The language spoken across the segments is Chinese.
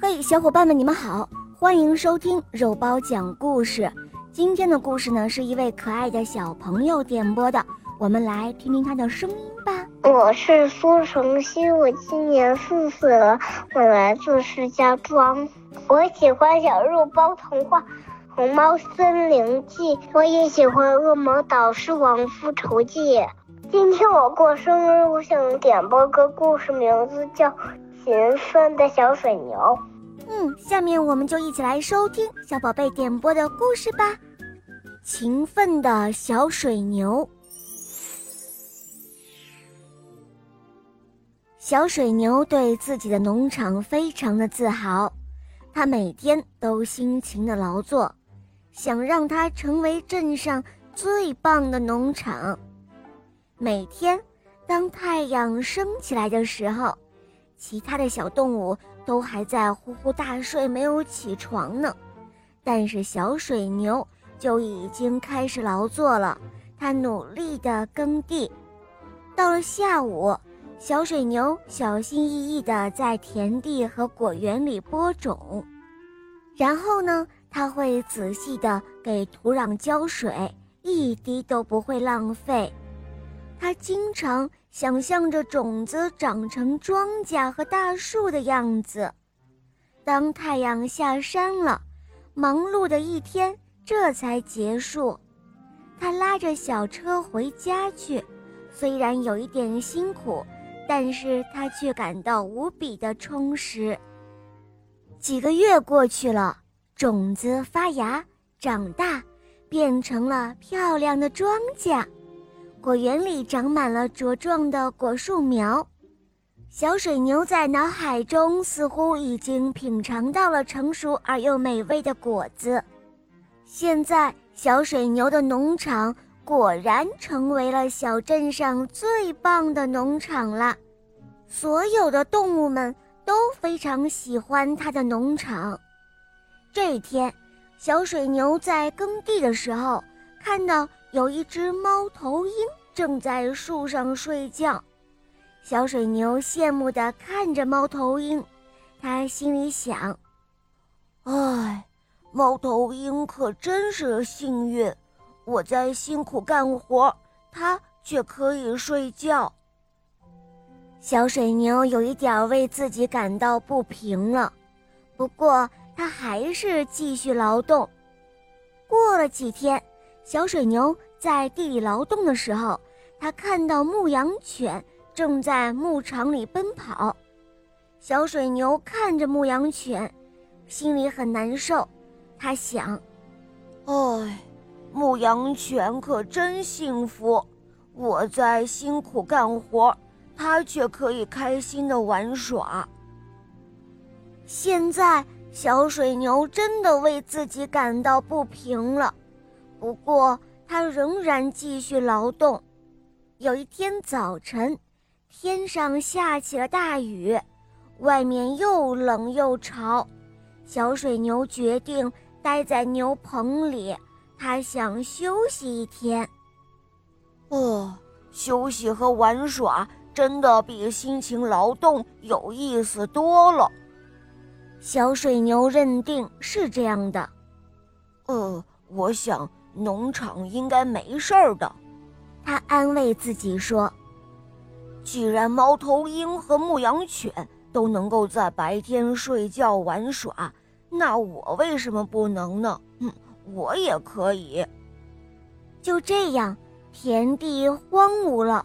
嘿，小伙伴们，你们好，欢迎收听肉包讲故事。今天的故事呢，是一位可爱的小朋友点播的，我们来听听他的声音吧。我是苏成熙，我今年四岁了，我来自石家庄。我喜欢小肉包童话《红猫森林记》，我也喜欢《恶魔岛狮王复仇记》。今天我过生日，我想点播个故事，名字叫《勤奋的小水牛》。嗯，下面我们就一起来收听小宝贝点播的故事吧。勤奋的小水牛。小水牛对自己的农场非常的自豪，他每天都辛勤的劳作，想让它成为镇上最棒的农场。每天，当太阳升起来的时候，其他的小动物都还在呼呼大睡，没有起床呢，但是小水牛。就已经开始劳作了，他努力地耕地。到了下午，小水牛小心翼翼地在田地和果园里播种，然后呢，他会仔细地给土壤浇水，一滴都不会浪费。他经常想象着种子长成庄稼和大树的样子。当太阳下山了，忙碌的一天。这才结束，他拉着小车回家去。虽然有一点辛苦，但是他却感到无比的充实。几个月过去了，种子发芽、长大，变成了漂亮的庄稼。果园里长满了茁壮的果树苗。小水牛在脑海中似乎已经品尝到了成熟而又美味的果子。现在，小水牛的农场果然成为了小镇上最棒的农场了。所有的动物们都非常喜欢它的农场。这一天，小水牛在耕地的时候，看到有一只猫头鹰正在树上睡觉。小水牛羡慕地看着猫头鹰，他心里想：“唉。”猫头鹰可真是幸运，我在辛苦干活，它却可以睡觉。小水牛有一点为自己感到不平了，不过它还是继续劳动。过了几天，小水牛在地里劳动的时候，他看到牧羊犬正在牧场里奔跑。小水牛看着牧羊犬，心里很难受。他想：“哎，牧羊犬可真幸福！我在辛苦干活，它却可以开心的玩耍。”现在，小水牛真的为自己感到不平了。不过，它仍然继续劳动。有一天早晨，天上下起了大雨，外面又冷又潮。小水牛决定。待在牛棚里，它想休息一天。哦，休息和玩耍真的比辛勤劳动有意思多了。小水牛认定是这样的。呃，我想农场应该没事儿的，他安慰自己说。既然猫头鹰和牧羊犬都能够在白天睡觉玩耍。那我为什么不能呢？嗯，我也可以。就这样，田地荒芜了，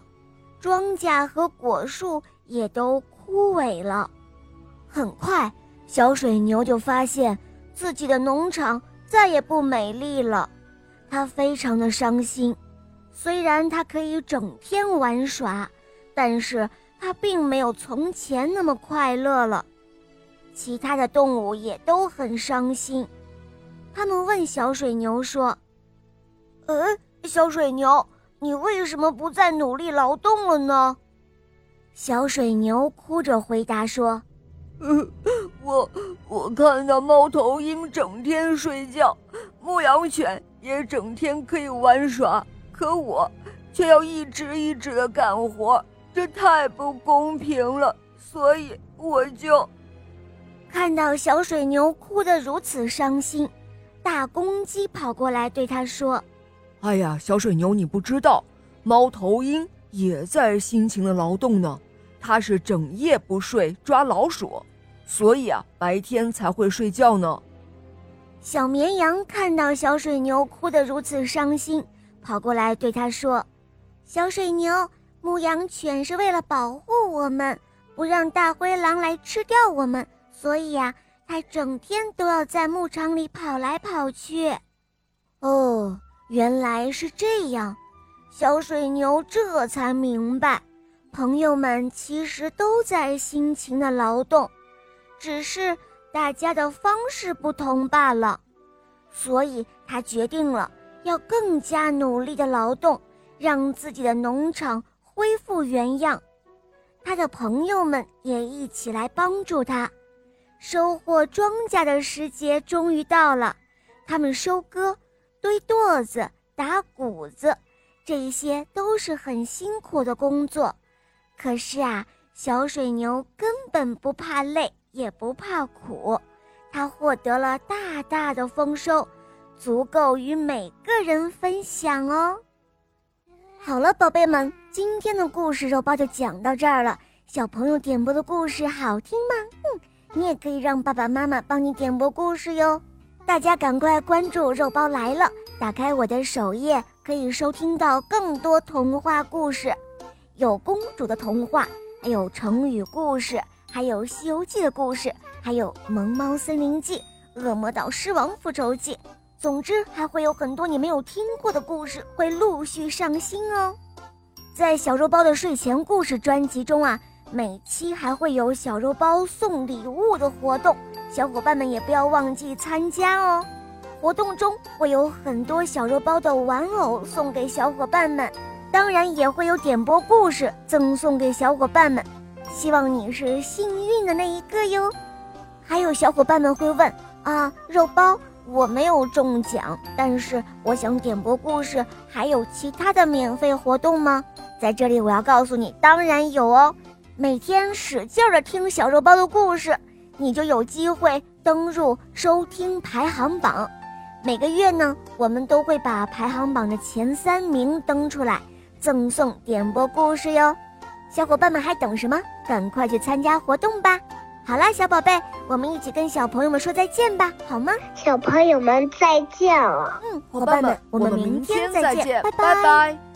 庄稼和果树也都枯萎了。很快，小水牛就发现自己的农场再也不美丽了，它非常的伤心。虽然它可以整天玩耍，但是它并没有从前那么快乐了。其他的动物也都很伤心，他们问小水牛说：“呃，小水牛，你为什么不再努力劳动了呢？”小水牛哭着回答说：“ 呃，我我看到猫头鹰整天睡觉，牧羊犬也整天可以玩耍，可我却要一直一直的干活，这太不公平了，所以我就……”看到小水牛哭得如此伤心，大公鸡跑过来对他说：“哎呀，小水牛，你不知道，猫头鹰也在辛勤的劳动呢。它是整夜不睡抓老鼠，所以啊，白天才会睡觉呢。”小绵羊看到小水牛哭得如此伤心，跑过来对他说：“小水牛，牧羊犬是为了保护我们，不让大灰狼来吃掉我们。”所以呀，它整天都要在牧场里跑来跑去。哦，原来是这样，小水牛这才明白，朋友们其实都在辛勤的劳动，只是大家的方式不同罢了。所以他决定了要更加努力的劳动，让自己的农场恢复原样。他的朋友们也一起来帮助他。收获庄稼的时节终于到了，他们收割、堆垛子、打谷子，这些都是很辛苦的工作。可是啊，小水牛根本不怕累，也不怕苦，它获得了大大的丰收，足够与每个人分享哦。好了，宝贝们，今天的故事肉包就讲到这儿了。小朋友点播的故事好听吗？嗯。你也可以让爸爸妈妈帮你点播故事哟，大家赶快关注“肉包来了”，打开我的首页可以收听到更多童话故事，有公主的童话，还有成语故事，还有《西游记》的故事，还有《萌猫森林记》《恶魔岛狮王复仇记》，总之还会有很多你没有听过的故事会陆续上新哦。在小肉包的睡前故事专辑中啊。每期还会有小肉包送礼物的活动，小伙伴们也不要忘记参加哦。活动中会有很多小肉包的玩偶送给小伙伴们，当然也会有点播故事赠送给小伙伴们。希望你是幸运的那一个哟。还有小伙伴们会问啊，肉包我没有中奖，但是我想点播故事，还有其他的免费活动吗？在这里我要告诉你，当然有哦。每天使劲儿的听小肉包的故事，你就有机会登入收听排行榜。每个月呢，我们都会把排行榜的前三名登出来，赠送点播故事哟。小伙伴们还等什么？赶快去参加活动吧！好啦，小宝贝，我们一起跟小朋友们说再见吧，好吗？小朋友们再见了。嗯，伙伴们，我们明天再见，拜拜。